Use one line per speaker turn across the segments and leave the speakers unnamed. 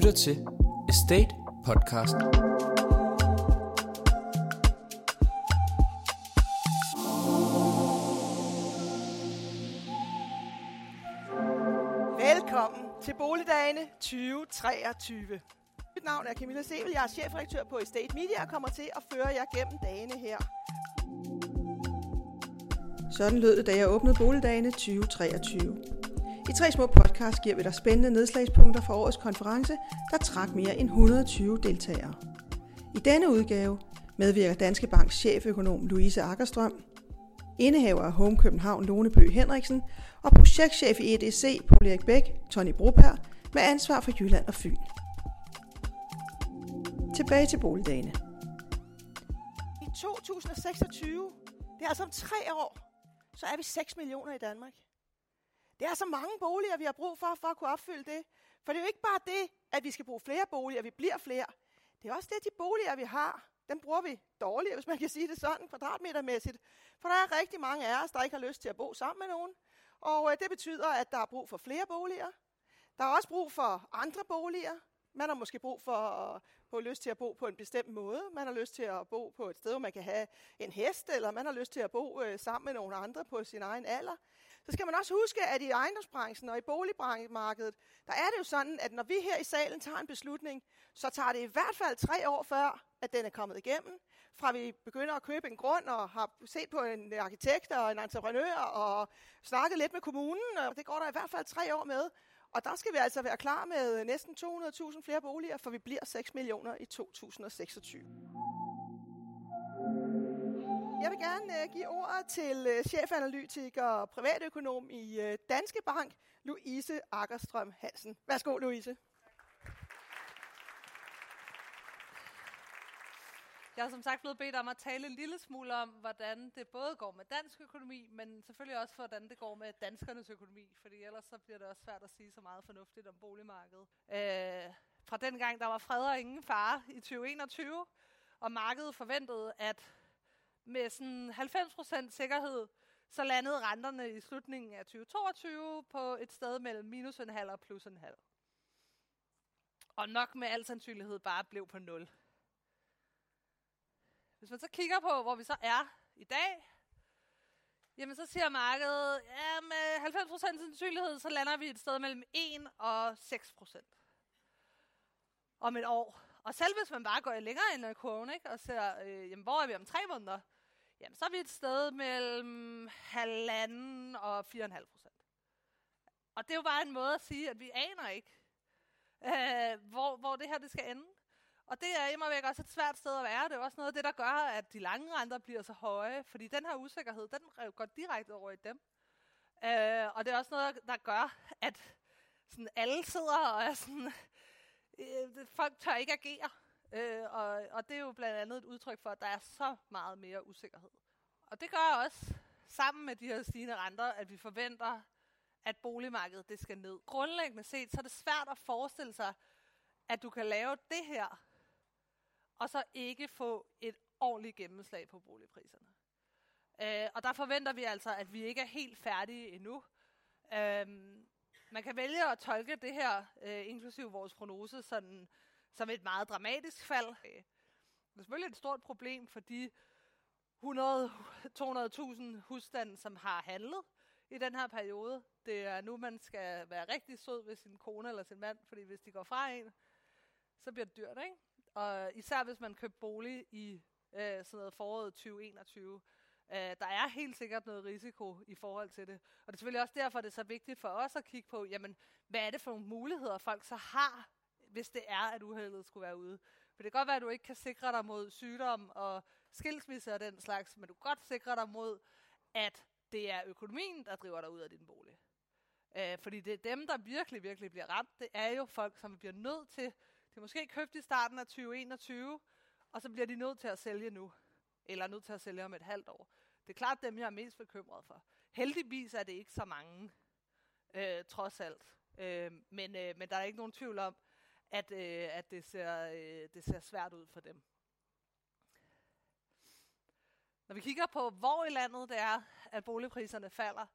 lytter til Estate Podcast.
Velkommen til Boligdagene 2023. Mit navn er Camilla Sevel, jeg er chefredaktør på Estate Media og kommer til at føre jer gennem dagene her. Sådan lød det, da jeg åbnede Boligdagene 2023. I tre små podcasts giver vi dig spændende nedslagspunkter fra årets konference, der trak mere end 120 deltagere. I denne udgave medvirker Danske Banks cheføkonom Louise Akkerstrøm, indehaver af Home København Lone Bøge Henriksen og projektchef i EDC Paul Erik Bæk, Tony Broberg, med ansvar for Jylland og Fyn. Tilbage til boligdagene. I 2026, det er altså om tre år, så er vi 6 millioner i Danmark. Det er så mange boliger, vi har brug for, for at kunne opfylde det. For det er jo ikke bare det, at vi skal bruge flere boliger, vi bliver flere. Det er også det, at de boliger, vi har, dem bruger vi dårligt, hvis man kan sige det sådan, kvadratmetermæssigt. For der er rigtig mange af os, der ikke har lyst til at bo sammen med nogen. Og øh, det betyder, at der er brug for flere boliger. Der er også brug for andre boliger. Man har måske brug for på lyst til at bo på en bestemt måde. Man har lyst til at bo på et sted, hvor man kan have en hest, eller man har lyst til at bo øh, sammen med nogle andre på sin egen alder. Så skal man også huske, at i ejendomsbranchen og i boligmarkedet, der er det jo sådan, at når vi her i salen tager en beslutning, så tager det i hvert fald tre år før, at den er kommet igennem. Fra vi begynder at købe en grund og har set på en arkitekt og en entreprenør og snakket lidt med kommunen, og det går der i hvert fald tre år med. Og der skal vi altså være klar med næsten 200.000 flere boliger, for vi bliver 6 millioner i 2026. Jeg vil gerne øh, give ordet til øh, chefanalytiker og privatøkonom i øh, Danske Bank, Louise Akkerstrøm Hansen. Værsgo, Louise.
Jeg har som sagt blevet bedt om at tale en lille smule om, hvordan det både går med dansk økonomi, men selvfølgelig også, hvordan det går med danskernes økonomi, fordi ellers så bliver det også svært at sige så meget fornuftigt om boligmarkedet. Øh, fra den gang, der var fred og ingen fare i 2021, og markedet forventede, at med sådan 90% sikkerhed, så landede renterne i slutningen af 2022 på et sted mellem minus en halv og plus en halv. Og nok med al sandsynlighed bare blev på nul. Hvis man så kigger på, hvor vi så er i dag, jamen så siger markedet, ja med 90% sandsynlighed, så lander vi et sted mellem 1 og 6% om et år. Og selv hvis man bare går længere ind i øh, kurven, ikke, og ser, øh, jamen, hvor er vi om tre måneder, jamen, så er vi et sted mellem halvanden og 4,5 procent. Og det er jo bare en måde at sige, at vi aner ikke, øh, hvor, hvor det her det skal ende. Og det er immer væk også et svært sted at være. Det er også noget af det, der gør, at de lange renter bliver så høje. Fordi den her usikkerhed, den går direkte over i dem. Øh, og det er også noget, der gør, at sådan alle sidder og er sådan... Øh, folk tør ikke agere. Øh, og, og det er jo blandt andet et udtryk for, at der er så meget mere usikkerhed. Og det gør også, sammen med de her stigende renter, at vi forventer, at boligmarkedet det skal ned. Grundlæggende set, så er det svært at forestille sig, at du kan lave det her, og så ikke få et ordentligt gennemslag på boligpriserne. Øh, og der forventer vi altså, at vi ikke er helt færdige endnu. Øh, man kan vælge at tolke det her, øh, inklusive vores prognose, sådan, som et meget dramatisk fald. Øh, det er selvfølgelig et stort problem for de 100-200.000 husstande, som har handlet i den her periode. Det er nu, man skal være rigtig sød ved sin kone eller sin mand, fordi hvis de går fra en, så bliver det dyrt, ikke? Og især hvis man køber bolig i øh, sådan noget foråret 2021, øh, der er helt sikkert noget risiko i forhold til det. Og det er selvfølgelig også derfor, det er så vigtigt for os at kigge på, jamen, hvad er det for nogle muligheder, folk så har, hvis det er, at uheldet skulle være ude. For det kan godt være, at du ikke kan sikre dig mod sygdom og skilsmisse og den slags, men du kan godt sikre dig mod, at det er økonomien, der driver dig ud af din bolig. Øh, fordi det er dem, der virkelig, virkelig bliver ramt. Det er jo folk, som bliver nødt til det er måske købt i starten af 2021, og så bliver de nødt til at sælge nu. Eller nødt til at sælge om et halvt år. Det er klart dem, jeg er mest bekymret for. Heldigvis er det ikke så mange, øh, trods alt. Øh, men, øh, men der er ikke nogen tvivl om, at, øh, at det, ser, øh, det ser svært ud for dem. Når vi kigger på, hvor i landet det er, at boligpriserne falder,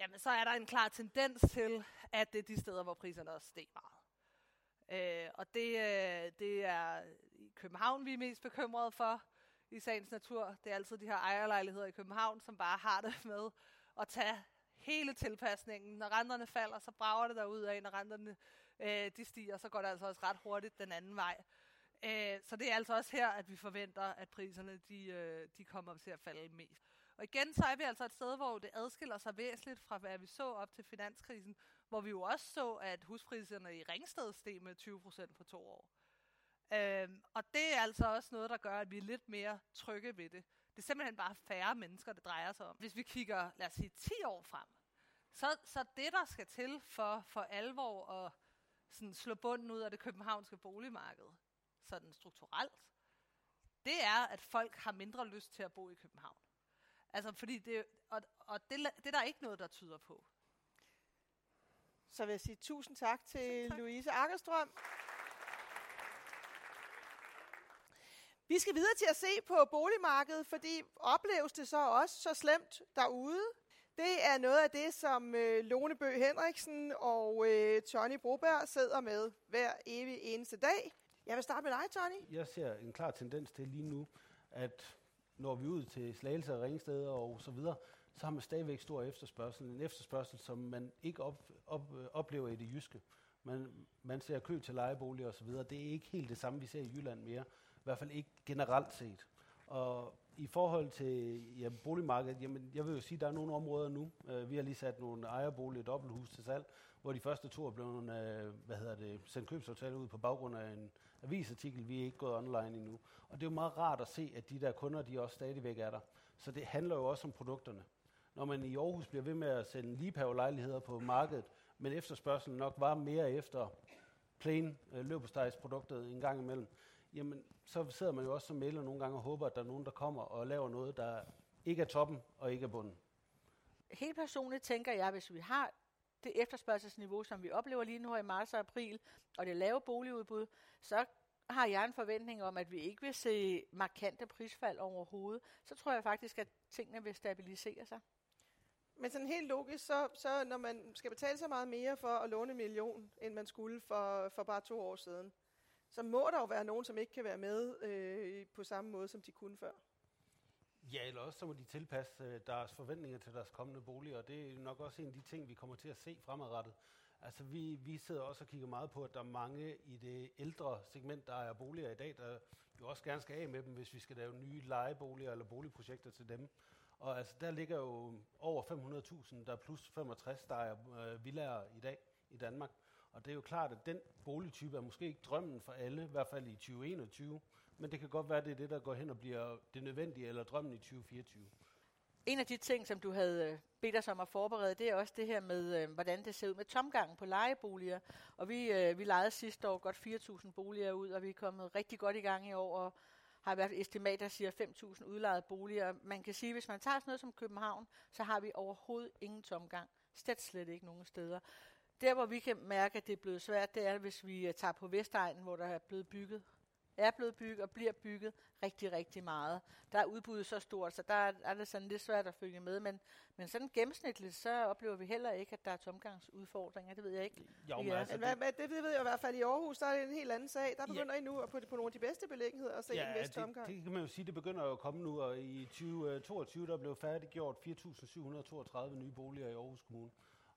jamen så er der en klar tendens til, at det er de steder, hvor priserne også steg meget. Øh, og det, øh, det er i København, vi er mest bekymrede for i sagens natur. Det er altid de her ejerlejligheder i København, som bare har det med at tage hele tilpasningen. Når renterne falder, så brager det derud af. Når renterne øh, de stiger, så går det altså også ret hurtigt den anden vej. Øh, så det er altså også her, at vi forventer, at priserne de, øh, de kommer til at falde mest. Og igen, så er vi altså et sted, hvor det adskiller sig væsentligt fra, hvad vi så op til finanskrisen, hvor vi jo også så, at huspriserne i Ringsted steg med 20 procent på to år. Øhm, og det er altså også noget, der gør, at vi er lidt mere trygge ved det. Det er simpelthen bare færre mennesker, det drejer sig om. Hvis vi kigger, lad os sige, 10 år frem, så, så det, der skal til for, for alvor at sådan slå bunden ud af det københavnske boligmarked, sådan strukturelt, det er, at folk har mindre lyst til at bo i København. Altså, fordi det, og, og det, det er der ikke noget, der tyder på.
Så vil jeg sige tusind tak til tak. Louise Akkerstrøm. Vi skal videre til at se på boligmarkedet, fordi opleves det så også så slemt derude? Det er noget af det, som øh, Lone Bø Henriksen og øh, Tony Broberg sidder med hver evig eneste dag. Jeg vil starte med dig, Tony.
Jeg ser en klar tendens til lige nu, at når vi ud til Slagelse og Ringsted og så videre, så har man stadigvæk stor efterspørgsel. En efterspørgsel, som man ikke op, op, øh, oplever i det jyske. Man, man ser kø til lejeboliger og så videre. Det er ikke helt det samme, vi ser i Jylland mere. I hvert fald ikke generelt set. Og i forhold til ja, boligmarkedet, jamen, jeg vil jo sige, at der er nogle områder nu. Uh, vi har lige sat nogle ejerboliger dobbelthus til salg, hvor de første to er blevet uh, hvad hedder det, sendt købsaftaler ud på baggrund af en avisartikel. Vi er ikke gået online endnu. Og det er jo meget rart at se, at de der kunder, de også stadigvæk er der. Så det handler jo også om produkterne. Når man i Aarhus bliver ved med at sende ligepavelejligheder på markedet, men efterspørgselen nok var mere efter plain øh, uh, løbestejsproduktet en gang imellem, jamen så sidder man jo også som mailer nogle gange og håber, at der er nogen, der kommer og laver noget, der ikke er toppen og ikke er bunden.
Helt personligt tænker jeg, hvis vi har det efterspørgselsniveau, som vi oplever lige nu i marts og april, og det lave boligudbud, så har jeg en forventning om, at vi ikke vil se markante prisfald overhovedet. Så tror jeg faktisk, at tingene vil stabilisere sig.
Men sådan helt logisk, så, så når man skal betale så meget mere for at låne en million, end man skulle for, for bare to år siden, så må der jo være nogen, som ikke kan være med øh, på samme måde, som de kunne før.
Ja, eller også så må de tilpasse øh, deres forventninger til deres kommende boliger, og det er nok også en af de ting, vi kommer til at se fremadrettet. Altså vi, vi sidder også og kigger meget på, at der er mange i det ældre segment, der er boliger i dag, der jo også gerne skal af med dem, hvis vi skal lave nye lejeboliger eller boligprojekter til dem. Og altså der ligger jo over 500.000, der er plus 65, der er øh, villager i dag i Danmark. Og det er jo klart, at den boligtype er måske ikke drømmen for alle, i hvert fald i 2021, men det kan godt være, at det er det, der går hen og bliver det nødvendige eller drømmen i 2024.
En af de ting, som du havde øh, bedt os om at forberede, det er også det her med, øh, hvordan det ser ud med tomgangen på lejeboliger. Og vi, øh, vi lejede sidste år godt 4.000 boliger ud, og vi er kommet rigtig godt i gang i år, og har været estimat, der siger 5.000 udlejede boliger. Man kan sige, at hvis man tager sådan noget som København, så har vi overhovedet ingen tomgang. Slet slet ikke nogen steder. Der, hvor vi kan mærke, at det er blevet svært, det er, hvis vi øh, tager på Vestegnen, hvor der er blevet bygget er blevet bygget og bliver bygget rigtig, rigtig meget. Der er udbuddet så stort, så der er, er det sådan lidt svært at følge med, men, men sådan gennemsnitligt, så oplever vi heller ikke, at der er tomgangsudfordringer, det ved jeg ikke.
Jo, men altså, det, det, det ved jeg i hvert fald i Aarhus, der er det en helt anden sag. Der begynder ja. I nu på, på nogle af de bedste belægenheder at se ja, en vest tomgang.
Det, det kan man jo sige, det begynder jo at komme nu, og i 2022 der blev færdiggjort 4.732 nye boliger i Aarhus Kommune.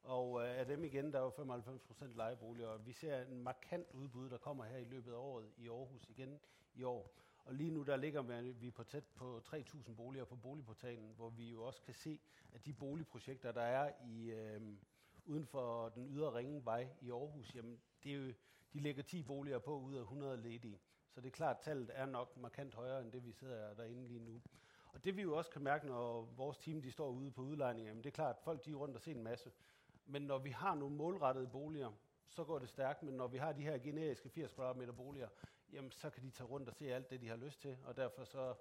Og øh, af dem igen, der er jo 95 procent lejeboliger, og vi ser en markant udbud, der kommer her i løbet af året i Aarhus igen i år. Og lige nu der ligger vi på tæt på 3.000 boliger på boligportalen, hvor vi jo også kan se, at de boligprojekter, der er i øh, uden for den ydre ringvej i Aarhus, jamen det er jo, de lægger 10 boliger på ud af 100 ledige. Så det er klart, at tallet er nok markant højere end det, vi sidder derinde lige nu. Og det vi jo også kan mærke, når vores team de står ude på udlejning, jamen det er klart, at folk de er rundt og ser en masse. Men når vi har nogle målrettede boliger, så går det stærkt, men når vi har de her generiske 80 kvadratmeter boliger, jamen så kan de tage rundt og se alt det, de har lyst til, og derfor så,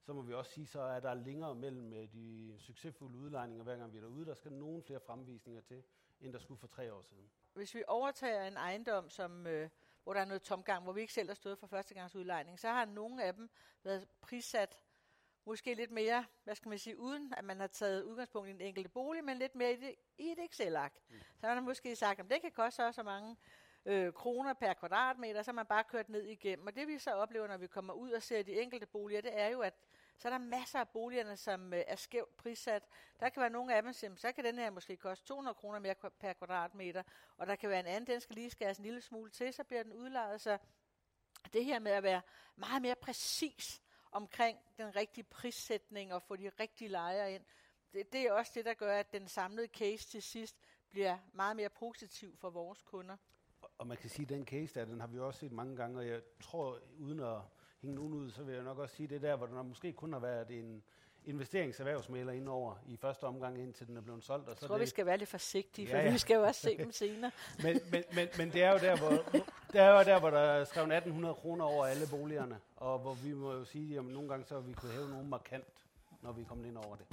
så må vi også sige, så er der længere mellem øh, de succesfulde udlejninger, hver gang vi er derude. Der skal nogle flere fremvisninger til, end der skulle for tre år siden.
Hvis vi overtager en ejendom, som, øh, hvor der er noget tomgang, hvor vi ikke selv har stået for førstegangsudlejning, så har nogle af dem været prissat måske lidt mere, hvad skal man sige, uden at man har taget udgangspunkt i en enkelte bolig, men lidt mere i, det, i et Excel-ark. Mm. Så har man måske sagt, at det kan koste så, så mange øh, kroner per kvadratmeter, så har man bare kørt ned igennem. Og det vi så oplever, når vi kommer ud og ser de enkelte boliger, det er jo, at så er der masser af boligerne, som øh, er skævt prissat. Der kan være nogle af dem, som så kan den her måske koste 200 kroner mere per kvadratmeter, og der kan være en anden, den skal lige skæres en lille smule til, så bliver den udlejet. Så det her med at være meget mere præcis omkring den rigtige prissætning og få de rigtige lejere ind, det, det er også det, der gør, at den samlede case til sidst bliver meget mere positiv for vores kunder.
Og man kan sige, at den case der, den har vi også set mange gange, og jeg tror, uden at hænge nogen ud, så vil jeg nok også sige, det der, hvor der måske kun har været en investeringserhvervsmaler indover i første omgang, indtil den er blevet solgt. Og så
jeg tror,
det,
vi skal være lidt forsigtige, for
Ja, ja.
vi skal jo også se dem senere.
men, men, men, men det er jo der, hvor, det er jo der, hvor der er skrevet 1800 kroner over alle boligerne, og hvor vi må jo sige, at nogle gange så vi kunne hæve nogen markant, når vi er kommet ind over det.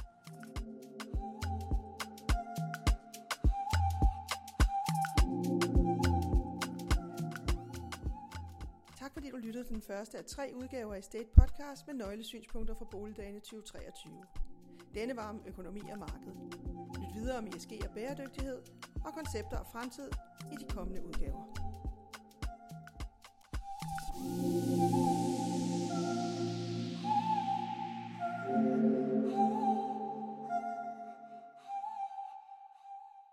Fordi du lyttede til den første af tre udgaver af State Podcast med nøglesynspunkter fra Boligdagene 2023. Denne var om økonomi og marked. Lyt videre om ESG og bæredygtighed og koncepter og fremtid i de kommende udgaver.